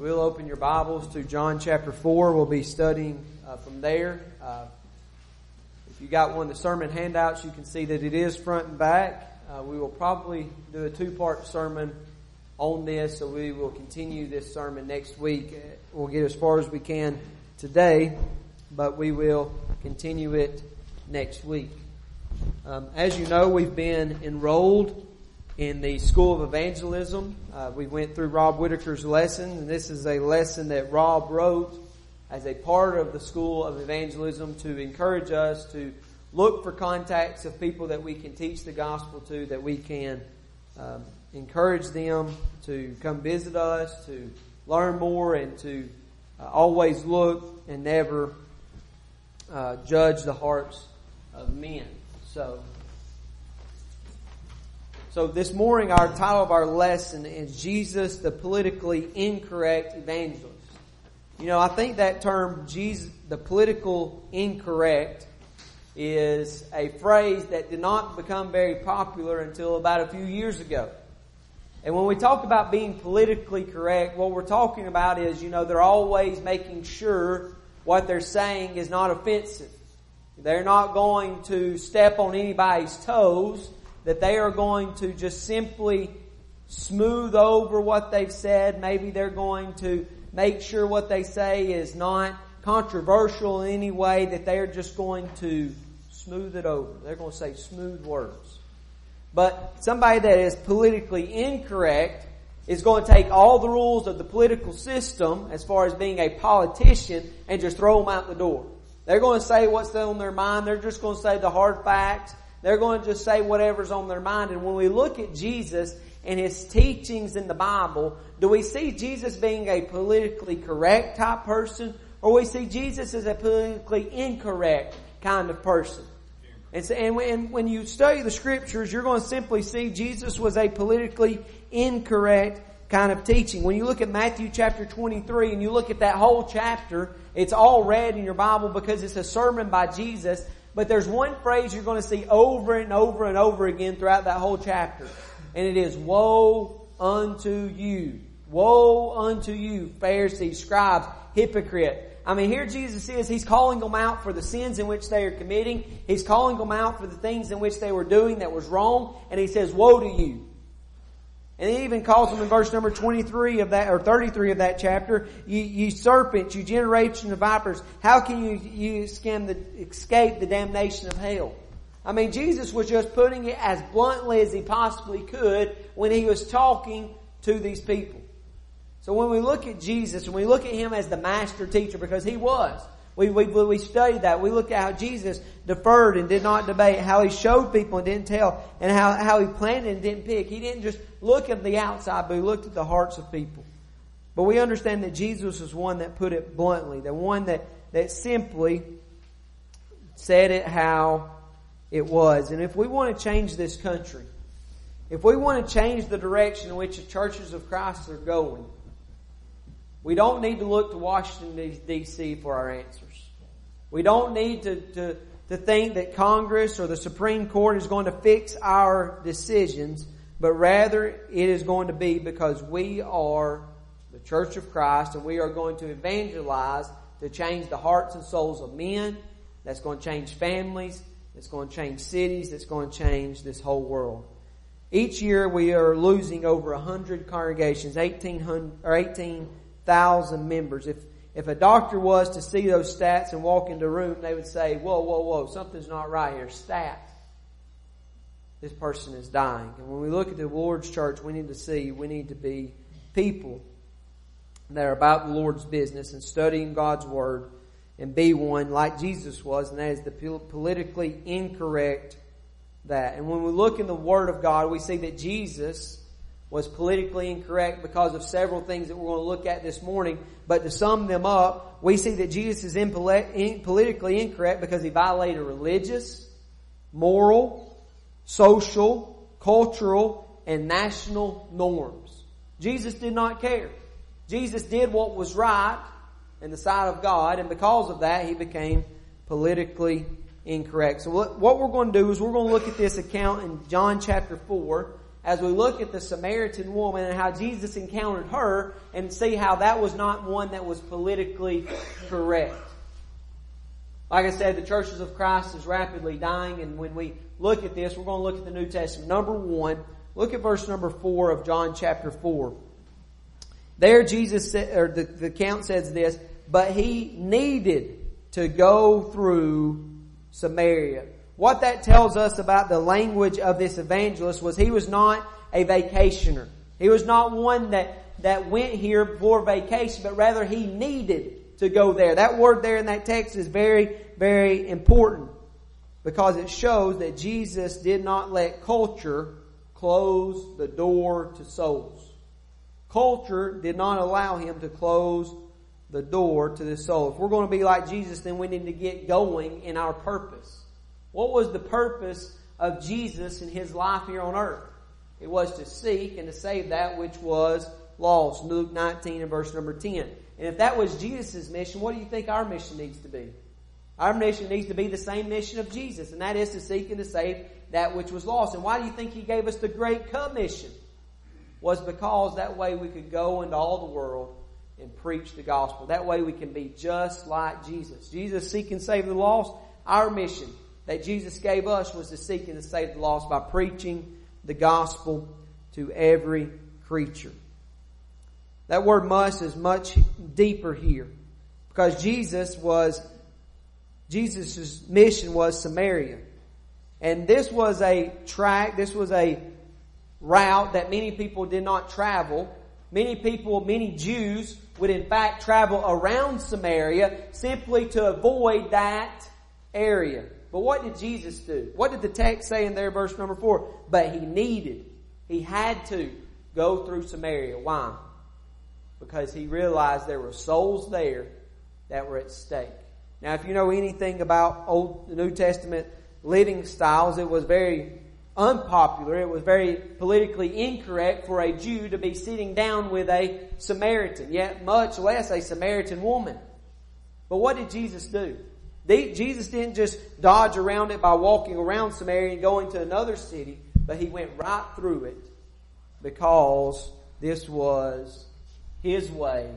We'll open your Bibles to John chapter 4. We'll be studying uh, from there. Uh, if you got one of the sermon handouts, you can see that it is front and back. Uh, we will probably do a two part sermon on this, so we will continue this sermon next week. We'll get as far as we can today, but we will continue it next week. Um, as you know, we've been enrolled in the School of Evangelism. Uh, we went through Rob Whitaker's lesson, and this is a lesson that Rob wrote as a part of the School of Evangelism to encourage us to look for contacts of people that we can teach the gospel to, that we can um, encourage them to come visit us, to learn more, and to uh, always look and never uh, judge the hearts of men. So, so this morning, our title of our lesson is Jesus, the politically incorrect evangelist. You know, I think that term, Jesus, the political incorrect, is a phrase that did not become very popular until about a few years ago. And when we talk about being politically correct, what we're talking about is, you know, they're always making sure what they're saying is not offensive. They're not going to step on anybody's toes that they are going to just simply smooth over what they've said. Maybe they're going to make sure what they say is not controversial in any way, that they are just going to smooth it over. They're going to say smooth words. But somebody that is politically incorrect is going to take all the rules of the political system as far as being a politician and just throw them out the door. They're going to say what's on their mind. They're just going to say the hard facts. They're going to just say whatever's on their mind. And when we look at Jesus and his teachings in the Bible, do we see Jesus being a politically correct type person or we see Jesus as a politically incorrect kind of person? And, so, and, when, when you study the scriptures, you're going to simply see Jesus was a politically incorrect kind of teaching. When you look at Matthew chapter 23 and you look at that whole chapter, it's all read in your Bible because it's a sermon by Jesus but there's one phrase you're going to see over and over and over again throughout that whole chapter. And it is, woe unto you. Woe unto you, Pharisees, scribes, hypocrite. I mean, here Jesus is, He's calling them out for the sins in which they are committing. He's calling them out for the things in which they were doing that was wrong. And He says, woe to you. And he even calls them in verse number 23 of that, or 33 of that chapter, you, you serpents, you generation of vipers, how can you, you the, escape the damnation of hell? I mean, Jesus was just putting it as bluntly as he possibly could when he was talking to these people. So when we look at Jesus and we look at him as the master teacher, because he was, we, we, we studied that. We look at how Jesus deferred and did not debate, how he showed people and didn't tell, and how, how he planted and didn't pick. He didn't just look at the outside, but he looked at the hearts of people. But we understand that Jesus was one that put it bluntly, the one that, that simply said it how it was. And if we want to change this country, if we want to change the direction in which the churches of Christ are going, we don't need to look to Washington, D.C. for our answers. We don't need to, to, to think that Congress or the Supreme Court is going to fix our decisions, but rather it is going to be because we are the Church of Christ and we are going to evangelize to change the hearts and souls of men. That's going to change families. That's going to change cities. That's going to change this whole world. Each year we are losing over a hundred congregations, 1800, or 18,000 members. If if a doctor was to see those stats and walk into a room, they would say, whoa, whoa, whoa, something's not right here. Stat. This person is dying. And when we look at the Lord's church, we need to see, we need to be people that are about the Lord's business and studying God's Word and be one like Jesus was, and that is the politically incorrect that. And when we look in the Word of God, we see that Jesus was politically incorrect because of several things that we're going to look at this morning. But to sum them up, we see that Jesus is politically incorrect because he violated religious, moral, social, cultural, and national norms. Jesus did not care. Jesus did what was right in the sight of God, and because of that, he became politically incorrect. So what we're going to do is we're going to look at this account in John chapter 4, as we look at the Samaritan woman and how Jesus encountered her and see how that was not one that was politically correct. Like I said, the churches of Christ is rapidly dying and when we look at this, we're going to look at the New Testament. Number one, look at verse number four of John chapter four. There Jesus said, or the, the account says this, but he needed to go through Samaria. What that tells us about the language of this evangelist was he was not a vacationer. He was not one that, that went here for vacation, but rather he needed to go there. That word there in that text is very, very important because it shows that Jesus did not let culture close the door to souls. Culture did not allow him to close the door to the soul. If we're going to be like Jesus, then we need to get going in our purpose. What was the purpose of Jesus in his life here on earth? It was to seek and to save that which was lost. Luke 19 and verse number 10. And if that was Jesus' mission, what do you think our mission needs to be? Our mission needs to be the same mission of Jesus, and that is to seek and to save that which was lost. And why do you think He gave us the Great Commission? Was because that way we could go into all the world and preach the gospel. That way we can be just like Jesus. Jesus seek and save the lost. Our mission that Jesus gave us was to seek and to save the lost by preaching the gospel to every creature. That word must is much deeper here because Jesus was, Jesus' mission was Samaria. And this was a track, this was a route that many people did not travel. Many people, many Jews would in fact travel around Samaria simply to avoid that area. But what did Jesus do? What did the text say in there, verse number four? But he needed, he had to go through Samaria. Why? Because he realized there were souls there that were at stake. Now, if you know anything about Old New Testament living styles, it was very unpopular. It was very politically incorrect for a Jew to be sitting down with a Samaritan, yet much less a Samaritan woman. But what did Jesus do? They, Jesus didn't just dodge around it by walking around Samaria and going to another city, but he went right through it because this was his way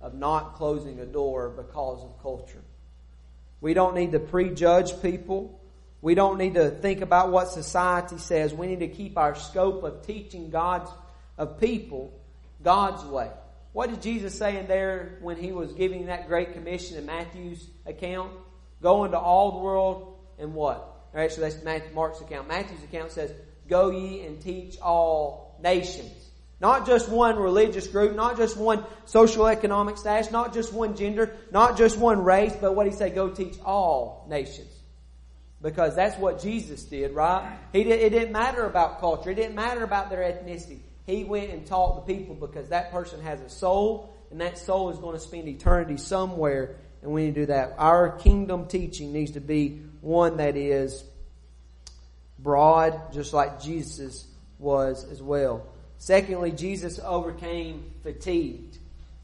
of not closing a door because of culture. We don't need to prejudge people. We don't need to think about what society says. We need to keep our scope of teaching God's, of people, God's way. What did Jesus say in there when he was giving that great commission in Matthew's account? Go into all the world and what? Or actually, that's Matthew, Mark's account. Matthew's account says, Go ye and teach all nations. Not just one religious group, not just one social economic status, not just one gender, not just one race, but what he said, go teach all nations. Because that's what Jesus did, right? He did, it didn't matter about culture. It didn't matter about their ethnicity. He went and taught the people because that person has a soul and that soul is going to spend eternity somewhere and we need to do that. Our kingdom teaching needs to be one that is broad, just like Jesus was as well. Secondly, Jesus overcame fatigue.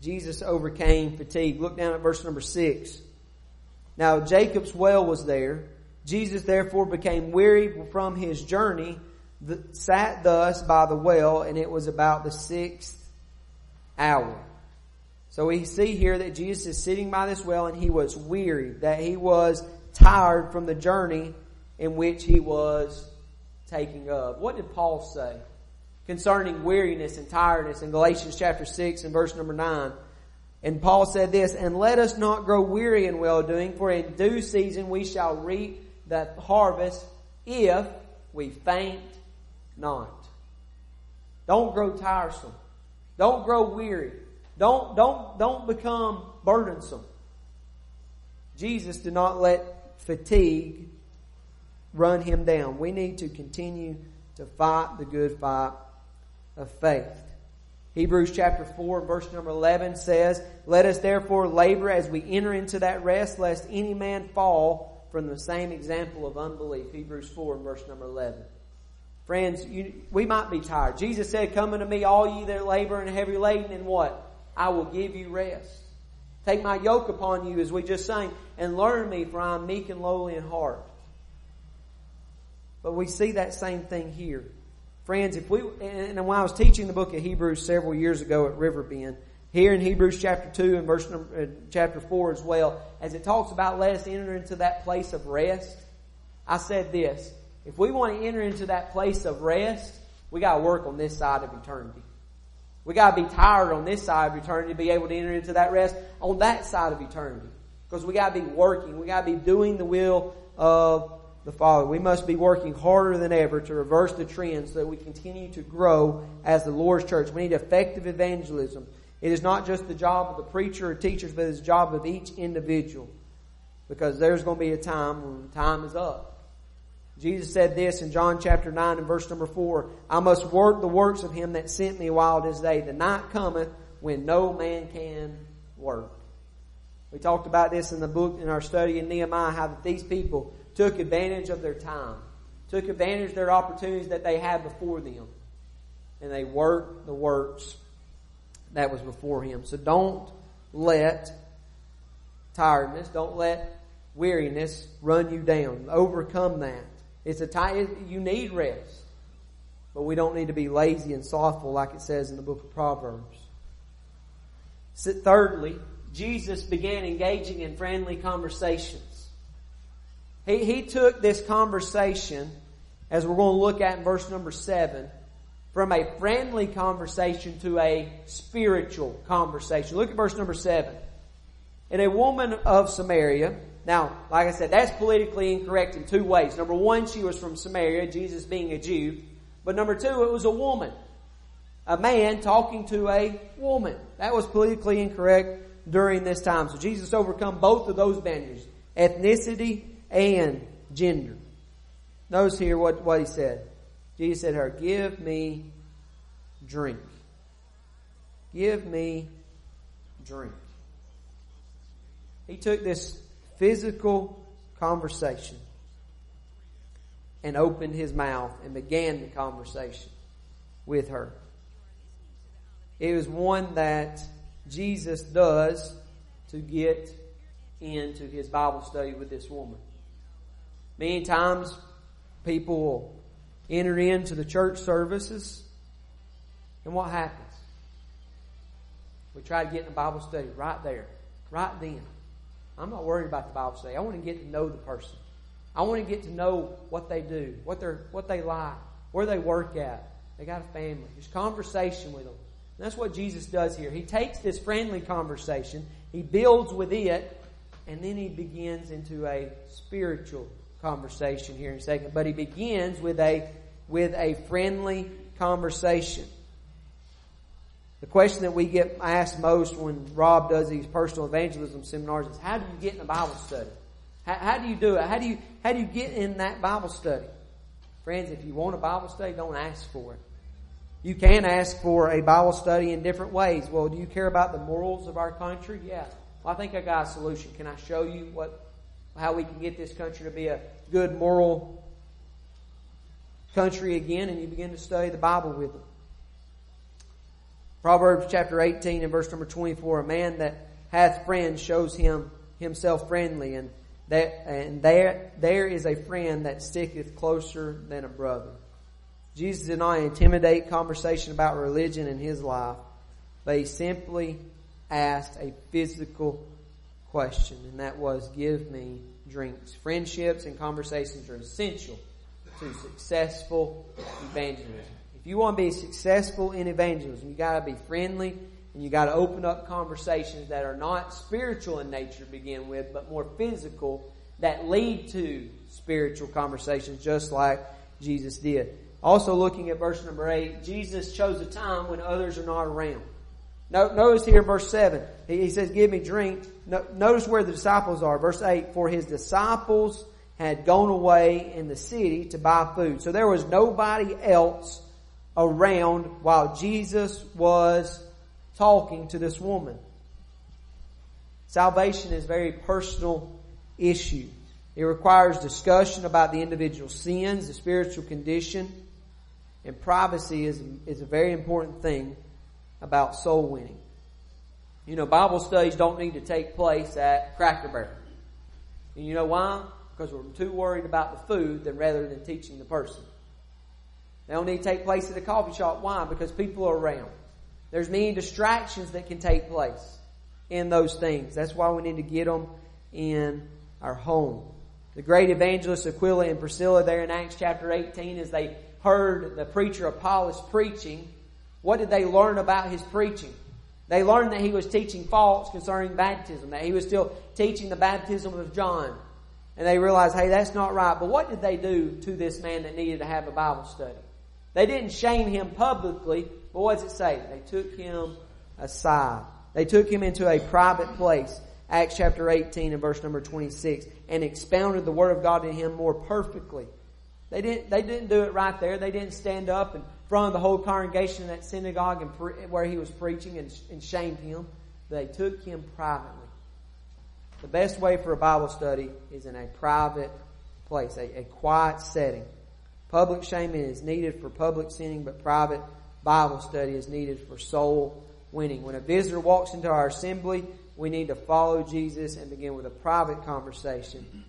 Jesus overcame fatigue. Look down at verse number six. Now Jacob's well was there. Jesus therefore became weary from his journey, sat thus by the well, and it was about the sixth hour. So we see here that Jesus is sitting by this well and he was weary, that he was tired from the journey in which he was taking up. What did Paul say concerning weariness and tiredness in Galatians chapter 6 and verse number 9? And Paul said this, and let us not grow weary in well doing, for in due season we shall reap the harvest if we faint not. Don't grow tiresome. Don't grow weary. Don't, don't, don't become burdensome. Jesus did not let fatigue run him down. We need to continue to fight the good fight of faith. Hebrews chapter 4 verse number 11 says, Let us therefore labor as we enter into that rest, lest any man fall from the same example of unbelief. Hebrews 4 verse number 11. Friends, you, we might be tired. Jesus said, Come unto me, all ye that labor and heavy laden, and what? I will give you rest. Take my yoke upon you, as we just sang, and learn me, for I am meek and lowly in heart. But we see that same thing here. friends, if we, and when I was teaching the book of Hebrews several years ago at Riverbend, here in Hebrews chapter 2 and verse number, uh, chapter 4 as well, as it talks about let us enter into that place of rest, I said this, if we want to enter into that place of rest, we gotta work on this side of eternity. We gotta be tired on this side of eternity to be able to enter into that rest on that side of eternity. Because we gotta be working, we gotta be doing the will of the Father. We must be working harder than ever to reverse the trend so that we continue to grow as the Lord's church. We need effective evangelism. It is not just the job of the preacher or teachers, but it's the job of each individual. Because there's going to be a time when time is up. Jesus said this in John chapter 9 and verse number 4, I must work the works of him that sent me while it is day. The night cometh when no man can work. We talked about this in the book, in our study in Nehemiah, how that these people took advantage of their time, took advantage of their opportunities that they had before them, and they worked the works that was before him. So don't let tiredness, don't let weariness run you down. Overcome that. It's a time, you need rest. But we don't need to be lazy and slothful like it says in the book of Proverbs. Thirdly, Jesus began engaging in friendly conversations. He, he took this conversation, as we're going to look at in verse number seven, from a friendly conversation to a spiritual conversation. Look at verse number seven. And a woman of Samaria, now, like I said, that's politically incorrect in two ways. Number one, she was from Samaria, Jesus being a Jew. But number two, it was a woman. A man talking to a woman. That was politically incorrect during this time. So Jesus overcome both of those barriers, ethnicity and gender. Notice here what, what he said. Jesus said to her, give me drink. Give me drink. He took this physical conversation and opened his mouth and began the conversation with her. It was one that Jesus does to get into his Bible study with this woman. Many times people will enter into the church services and what happens? We try to get in the Bible study right there, right then. I'm not worried about the Bible study. I want to get to know the person. I want to get to know what they do, what they what they like, where they work at. They got a family. There's conversation with them. That's what Jesus does here. He takes this friendly conversation, he builds with it, and then he begins into a spiritual conversation here in a second. But he begins with a with a friendly conversation. The question that we get asked most when Rob does these personal evangelism seminars is how do you get in a Bible study? How, how do you do it? How do you how do you get in that Bible study? Friends, if you want a Bible study, don't ask for it. You can ask for a Bible study in different ways. Well, do you care about the morals of our country? Yeah. Well, I think I got a solution. Can I show you what, how we can get this country to be a good moral country again? And you begin to study the Bible with them. Proverbs chapter 18 and verse number 24, a man that hath friends shows him himself friendly and that, and there, there is a friend that sticketh closer than a brother. Jesus did not intimidate conversation about religion in his life, but he simply asked a physical question, and that was, give me drinks. Friendships and conversations are essential to successful evangelism. If you want to be successful in evangelism, you gotta be friendly and you gotta open up conversations that are not spiritual in nature to begin with, but more physical that lead to spiritual conversations just like Jesus did. Also looking at verse number 8, Jesus chose a time when others are not around. Notice here verse 7, he says, give me drink. Notice where the disciples are. Verse 8, for his disciples had gone away in the city to buy food. So there was nobody else around while Jesus was talking to this woman. Salvation is a very personal issue. It requires discussion about the individual sins, the spiritual condition, and privacy is, is a very important thing about soul winning. You know, Bible studies don't need to take place at Cracker Barrel. And you know why? Because we're too worried about the food than rather than teaching the person. They don't need to take place at a coffee shop. Why? Because people are around. There's many distractions that can take place in those things. That's why we need to get them in our home. The great evangelists Aquila and Priscilla there in Acts chapter 18 as they heard the preacher Apollos preaching, what did they learn about his preaching? They learned that he was teaching false concerning baptism, that he was still teaching the baptism of John. And they realized, hey, that's not right. But what did they do to this man that needed to have a Bible study? They didn't shame him publicly, but what does it say? They took him aside. They took him into a private place. Acts chapter 18 and verse number 26 and expounded the word of God to him more perfectly. They didn't, they didn't do it right there. They didn't stand up in front of the whole congregation in that synagogue and pre- where he was preaching and, and shamed him. They took him privately. The best way for a Bible study is in a private place, a, a quiet setting. Public shaming is needed for public sinning, but private Bible study is needed for soul winning. When a visitor walks into our assembly, we need to follow Jesus and begin with a private conversation.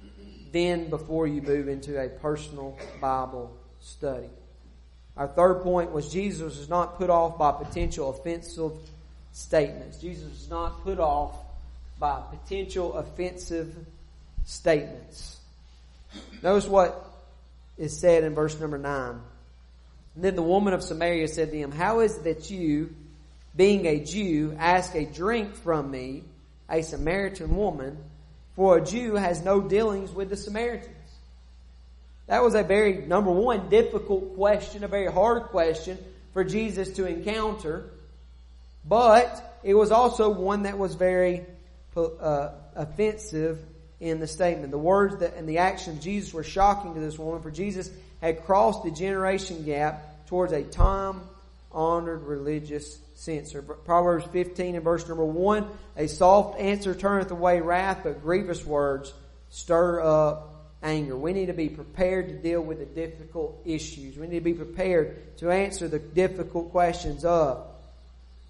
Then before you move into a personal Bible study. Our third point was Jesus was not put off by potential offensive statements. Jesus was not put off by potential offensive statements. Notice what is said in verse number nine. And then the woman of Samaria said to him, How is it that you, being a Jew, ask a drink from me, a Samaritan woman, for a Jew has no dealings with the Samaritans. That was a very, number one, difficult question, a very hard question for Jesus to encounter, but it was also one that was very uh, offensive in the statement. The words that, and the actions of Jesus were shocking to this woman, for Jesus had crossed the generation gap towards a time honored religious censor. Proverbs 15 and verse number 1, a soft answer turneth away wrath, but grievous words stir up anger. We need to be prepared to deal with the difficult issues. We need to be prepared to answer the difficult questions of,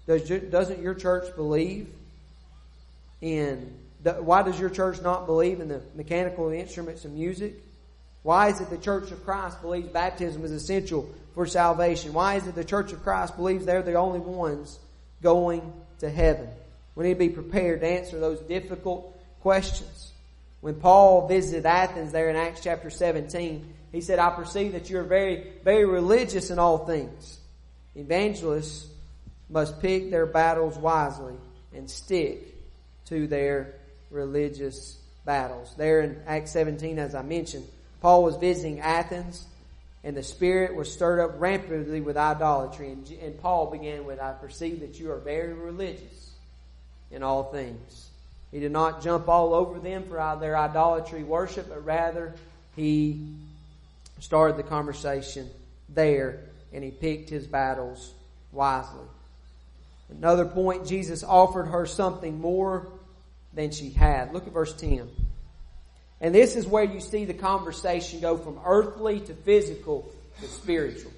does, doesn't your church believe in, why does your church not believe in the mechanical instruments of music? Why is it the Church of Christ believes baptism is essential for salvation? Why is it the Church of Christ believes they're the only ones going to heaven? We need to be prepared to answer those difficult questions. When Paul visited Athens there in Acts chapter 17, he said, I perceive that you're very, very religious in all things. Evangelists must pick their battles wisely and stick to their religious battles. There in Acts 17, as I mentioned, Paul was visiting Athens and the spirit was stirred up rampantly with idolatry. And, and Paul began with, I perceive that you are very religious in all things. He did not jump all over them for their idolatry worship, but rather he started the conversation there and he picked his battles wisely. Another point, Jesus offered her something more than she had. Look at verse 10. And this is where you see the conversation go from earthly to physical to spiritual.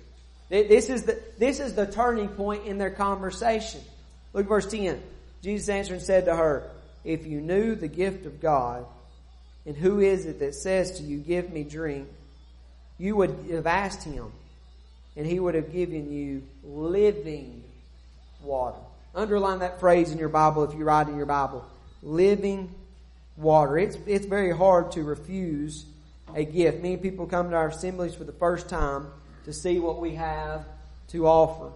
This is the, this is the turning point in their conversation. Look at verse 10. Jesus answered and said to her, If you knew the gift of God, and who is it that says to you, Give me drink, you would have asked him, and he would have given you living water. Underline that phrase in your Bible if you write in your Bible. Living water. It's, it's very hard to refuse a gift. Many people come to our assemblies for the first time to see what we have to offer.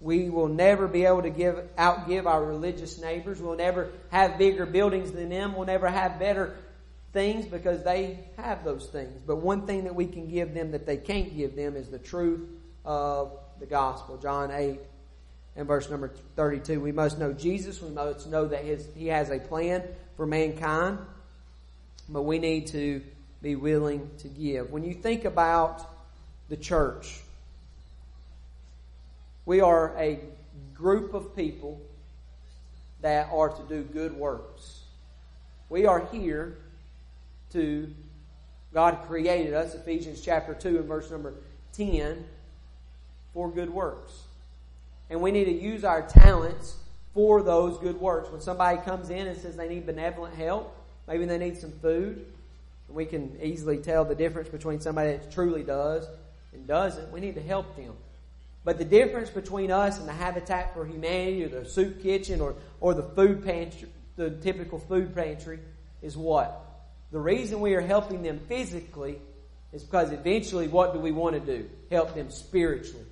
We will never be able to give, outgive our religious neighbors. We'll never have bigger buildings than them. We'll never have better things because they have those things. But one thing that we can give them that they can't give them is the truth of the gospel. John 8 and verse number 32. We must know Jesus. We must know that his, He has a plan for mankind, but we need to be willing to give. When you think about the church, we are a group of people that are to do good works. We are here to, God created us, Ephesians chapter 2 and verse number 10, for good works. And we need to use our talents for those good works. When somebody comes in and says they need benevolent help, maybe they need some food, we can easily tell the difference between somebody that truly does and doesn't, we need to help them. But the difference between us and the Habitat for Humanity or the soup kitchen or, or the food pantry, the typical food pantry is what? The reason we are helping them physically is because eventually what do we want to do? Help them spiritually.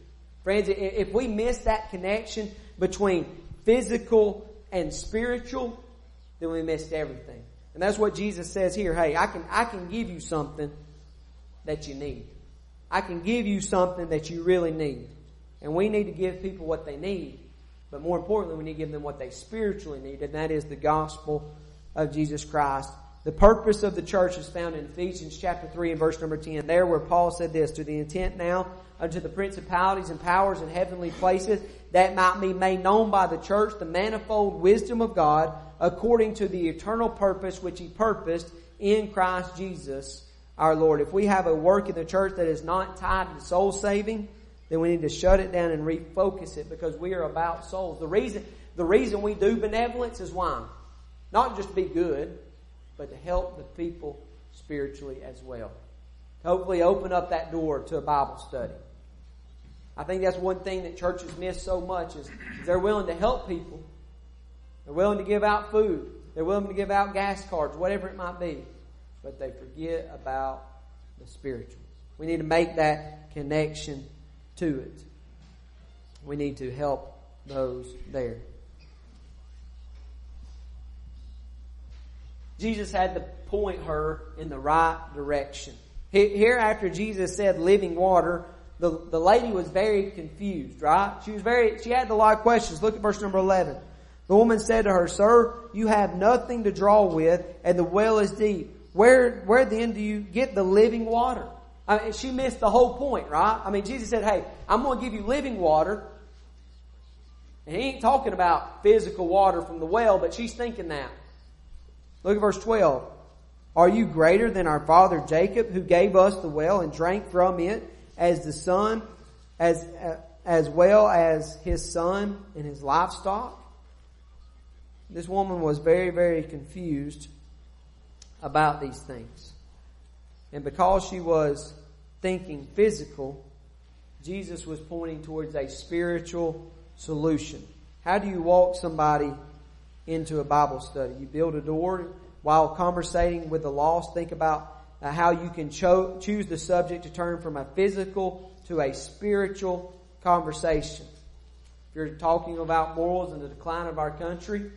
Friends, if we miss that connection between physical and spiritual, then we missed everything. And that's what Jesus says here. Hey, I can, I can give you something that you need. I can give you something that you really need. And we need to give people what they need. But more importantly, we need to give them what they spiritually need, and that is the gospel of Jesus Christ. The purpose of the church is found in Ephesians chapter 3 and verse number 10. There where Paul said this, to the intent now unto the principalities and powers in heavenly places, that might be made known by the church the manifold wisdom of God according to the eternal purpose which he purposed in Christ Jesus our Lord. If we have a work in the church that is not tied to soul saving, then we need to shut it down and refocus it because we are about souls. The reason, the reason we do benevolence is why? Not just to be good, but to help the people spiritually as well. To hopefully open up that door to a Bible study. I think that's one thing that churches miss so much is they're willing to help people. They're willing to give out food. They're willing to give out gas cards, whatever it might be. But they forget about the spiritual. We need to make that connection to it. We need to help those there. Jesus had to point her in the right direction. Here after Jesus said living water, the, the lady was very confused, right? She was very, she had a lot of questions. Look at verse number 11. The woman said to her, Sir, you have nothing to draw with, and the well is deep. Where, where then do you get the living water? I mean, she missed the whole point, right? I mean, Jesus said, Hey, I'm going to give you living water. And he ain't talking about physical water from the well, but she's thinking that. Look at verse 12. Are you greater than our father Jacob, who gave us the well and drank from it? as the son, as, uh, as well as his son and his livestock. This woman was very, very confused about these things. And because she was thinking physical, Jesus was pointing towards a spiritual solution. How do you walk somebody into a Bible study? You build a door while conversating with the lost. Think about uh, how you can cho- choose the subject to turn from a physical to a spiritual conversation. If you're talking about morals and the decline of our country,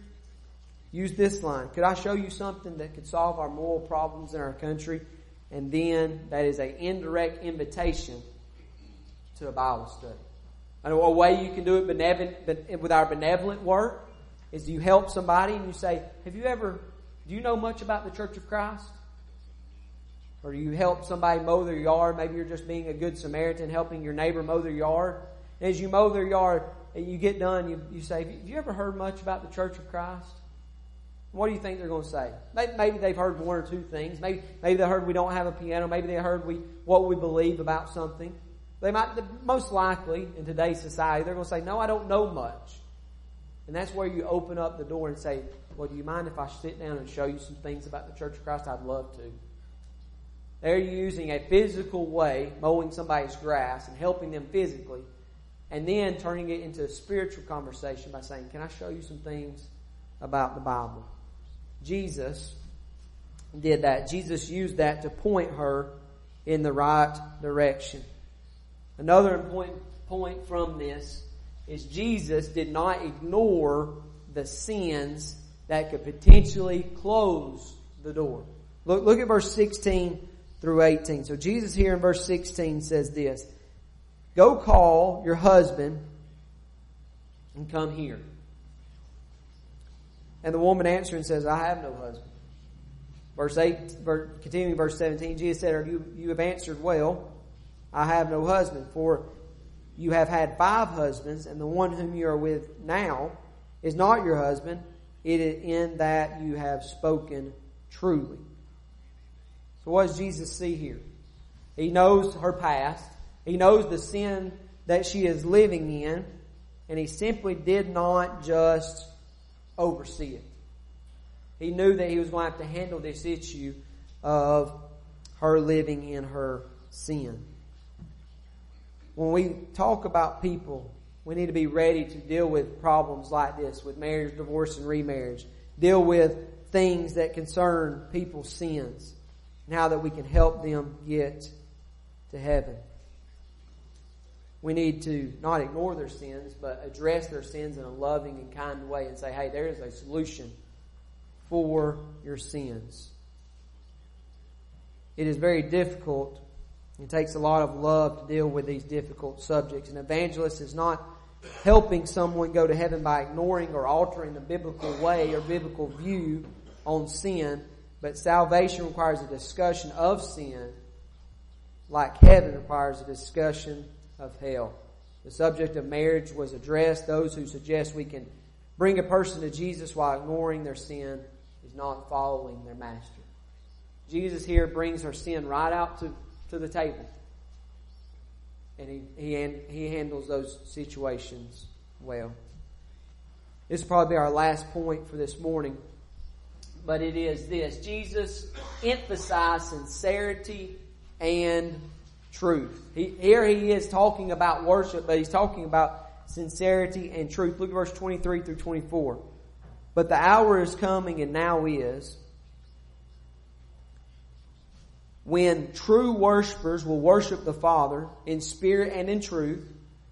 use this line. Could I show you something that could solve our moral problems in our country? And then that is an indirect invitation to a Bible study. A way you can do it benevolent, with our benevolent work is you help somebody and you say, have you ever, do you know much about the Church of Christ? Or do you help somebody mow their yard. Maybe you're just being a good Samaritan helping your neighbor mow their yard. And as you mow their yard, and you get done, you, you say, Have you ever heard much about the Church of Christ? What do you think they're going to say? Maybe they've heard one or two things. Maybe, maybe they heard we don't have a piano. Maybe they heard we, what we believe about something. They might, most likely in today's society, they're going to say, no, I don't know much. And that's where you open up the door and say, well, do you mind if I sit down and show you some things about the Church of Christ? I'd love to. They're using a physical way, mowing somebody's grass and helping them physically, and then turning it into a spiritual conversation by saying, Can I show you some things about the Bible? Jesus did that. Jesus used that to point her in the right direction. Another important point from this is Jesus did not ignore the sins that could potentially close the door. Look, look at verse 16 through 18. So Jesus here in verse 16 says this, Go call your husband and come here. And the woman answering says, I have no husband. Verse 8, continuing verse 17, Jesus said, you, you have answered well. I have no husband, for you have had five husbands, and the one whom you are with now is not your husband. It is in that you have spoken truly. So what does Jesus see here? He knows her past. He knows the sin that she is living in. And he simply did not just oversee it. He knew that he was going to have to handle this issue of her living in her sin. When we talk about people, we need to be ready to deal with problems like this, with marriage, divorce, and remarriage. Deal with things that concern people's sins and how that we can help them get to heaven. We need to not ignore their sins, but address their sins in a loving and kind way and say, hey, there is a solution for your sins. It is very difficult. It takes a lot of love to deal with these difficult subjects. An evangelist is not helping someone go to heaven by ignoring or altering the biblical way or biblical view on sin, but salvation requires a discussion of sin, like heaven requires a discussion of hell. The subject of marriage was addressed. Those who suggest we can bring a person to Jesus while ignoring their sin is not following their master. Jesus here brings her sin right out to, to the table. And he, he, he handles those situations well. This will probably be our last point for this morning. But it is this. Jesus emphasized sincerity and truth. He, here he is talking about worship, but he's talking about sincerity and truth. Look at verse 23 through 24. But the hour is coming and now is when true worshippers will worship the Father in spirit and in truth,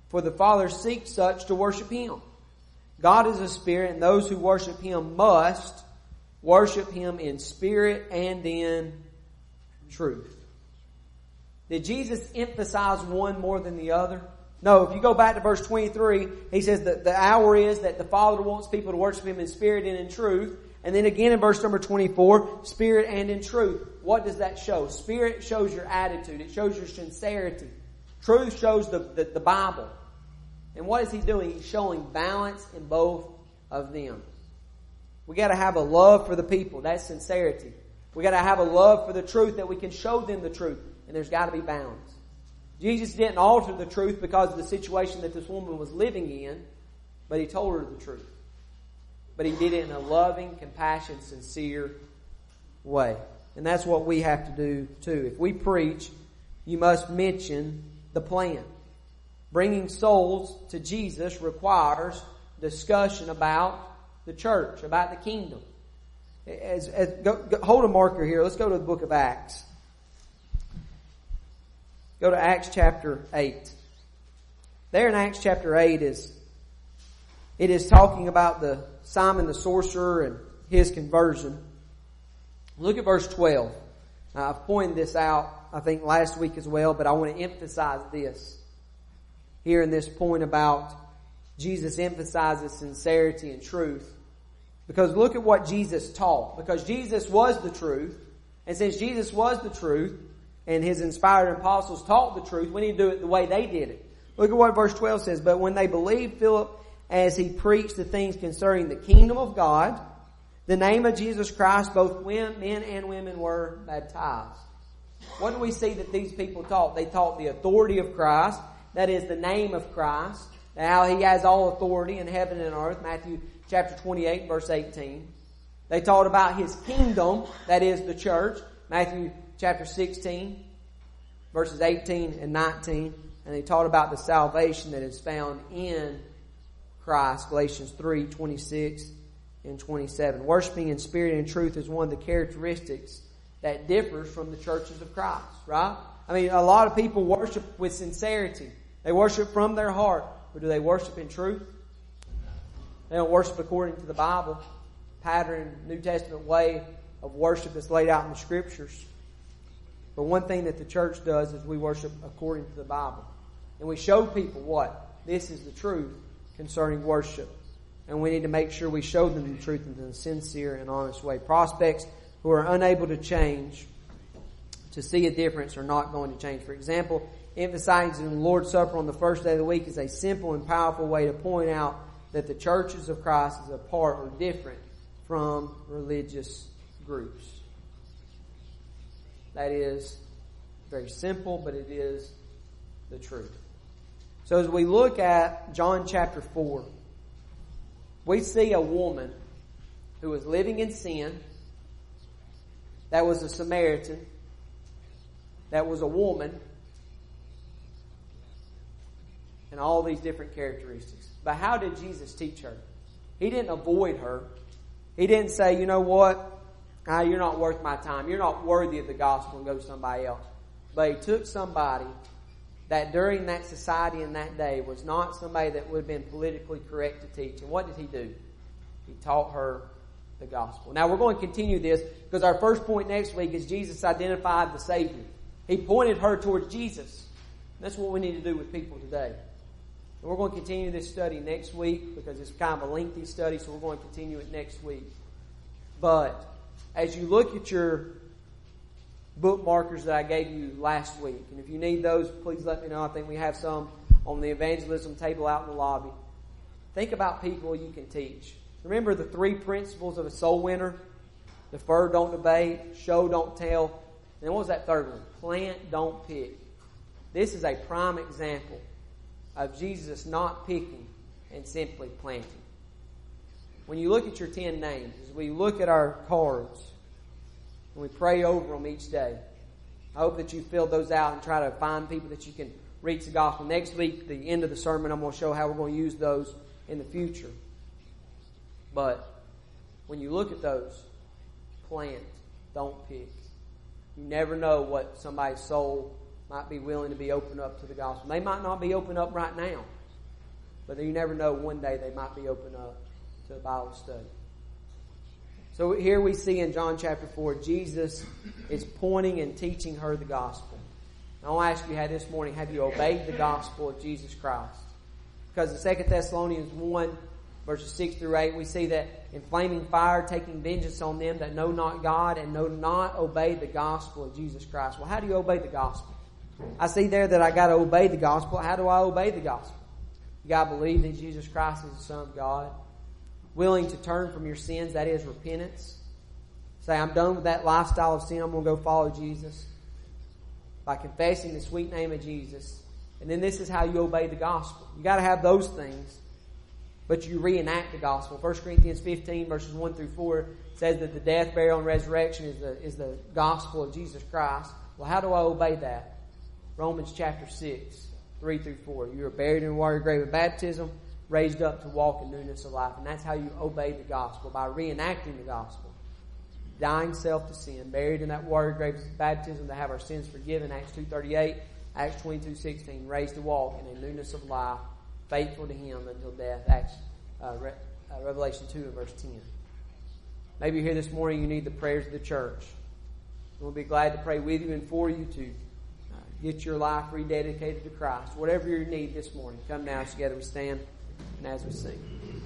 for the Father seeks such to worship Him. God is a spirit and those who worship Him must worship Him in spirit and in truth. Did Jesus emphasize one more than the other? No, if you go back to verse 23, he says that the hour is that the Father wants people to worship Him in spirit and in truth. And then again in verse number 24, spirit and in truth. What does that show? Spirit shows your attitude. It shows your sincerity. Truth shows the, the, the Bible. And what is he doing? He's showing balance in both of them. We gotta have a love for the people. That's sincerity. We gotta have a love for the truth that we can show them the truth and there's got to be balance. Jesus didn't alter the truth because of the situation that this woman was living in, but he told her the truth. But he did it in a loving, compassionate, sincere way. And that's what we have to do too. If we preach, you must mention the plan. Bringing souls to Jesus requires discussion about the church, about the kingdom. As, as go, go, hold a marker here. Let's go to the book of Acts. Go to Acts chapter 8. There in Acts chapter 8 is, it is talking about the Simon the sorcerer and his conversion. Look at verse 12. Now, I've pointed this out, I think, last week as well, but I want to emphasize this here in this point about Jesus emphasizes sincerity and truth. Because look at what Jesus taught. Because Jesus was the truth. And since Jesus was the truth, and his inspired apostles taught the truth, we need to do it the way they did it. Look at what verse 12 says. But when they believed Philip as he preached the things concerning the kingdom of God, the name of Jesus Christ, both men and women were baptized. What do we see that these people taught? They taught the authority of Christ, that is the name of Christ, how he has all authority in heaven and earth, Matthew chapter 28 verse 18. They taught about his kingdom, that is the church, Matthew chapter 16, verses 18 and 19, and they taught about the salvation that is found in Christ, Galatians 3, 26 and 27. Worshipping in spirit and truth is one of the characteristics that differs from the churches of Christ, right? I mean, a lot of people worship with sincerity. They worship from their heart, but do they worship in truth? They don't worship according to the Bible, pattern, New Testament way of worship that's laid out in the scriptures. But one thing that the church does is we worship according to the Bible. And we show people what? This is the truth concerning worship. And we need to make sure we show them the truth in a sincere and honest way. Prospects who are unable to change, to see a difference, are not going to change. For example, emphasizing the Lord's Supper on the first day of the week is a simple and powerful way to point out that the churches of Christ is apart or different from religious groups. That is very simple, but it is the truth. So as we look at John chapter 4, we see a woman who was living in sin, that was a Samaritan, that was a woman, and all these different characteristics. But how did Jesus teach her? He didn't avoid her. He didn't say, you know what? Ah, you're not worth my time. You're not worthy of the gospel and go to somebody else. But he took somebody that during that society in that day was not somebody that would have been politically correct to teach. And what did he do? He taught her the gospel. Now we're going to continue this because our first point next week is Jesus identified the Savior. He pointed her towards Jesus. That's what we need to do with people today. And we're going to continue this study next week because it's kind of a lengthy study, so we're going to continue it next week. But as you look at your bookmarkers that I gave you last week, and if you need those, please let me know. I think we have some on the evangelism table out in the lobby. Think about people you can teach. Remember the three principles of a soul winner? Defer, don't debate, show, don't tell. And what was that third one? Plant, don't pick. This is a prime example of Jesus not picking and simply planting. When you look at your ten names, as we look at our cards, and we pray over them each day, I hope that you filled those out and try to find people that you can reach the gospel. Next week, the end of the sermon, I'm going to show how we're going to use those in the future. But when you look at those, plant, don't pick. You never know what somebody's soul might be willing to be open up to the gospel. They might not be open up right now, but you never know one day they might be open up to a Bible study. So here we see in John chapter 4, Jesus is pointing and teaching her the gospel. Now, I'll ask you how this morning, have you obeyed the gospel of Jesus Christ? Because in 2 Thessalonians 1, verses 6 through 8, we see that in flaming fire, taking vengeance on them that know not God and know not obey the gospel of Jesus Christ. Well, how do you obey the gospel? I see there that I got to obey the gospel. How do I obey the gospel? You got to believe that Jesus Christ is the Son of God. Willing to turn from your sins, that is repentance. Say, I'm done with that lifestyle of sin. I'm going to go follow Jesus. By confessing the sweet name of Jesus. And then this is how you obey the gospel. You got to have those things but you reenact the gospel. 1 Corinthians 15 verses 1 through 4 says that the death, burial, and resurrection is the, is the gospel of Jesus Christ. Well, how do I obey that? Romans chapter 6, 3 through 4. You are buried in a water grave of baptism, raised up to walk in newness of life. And that's how you obey the gospel, by reenacting the gospel. Dying self to sin, buried in that water grave baptism to have our sins forgiven, Acts 2.38, Acts 22.16, raised to walk in a newness of life faithful to Him until death. Acts, uh, Re- uh, Revelation 2 and verse 10. Maybe here this morning, you need the prayers of the church. We'll be glad to pray with you and for you to uh, get your life rededicated to Christ. Whatever your need this morning, come now together we stand and as we sing.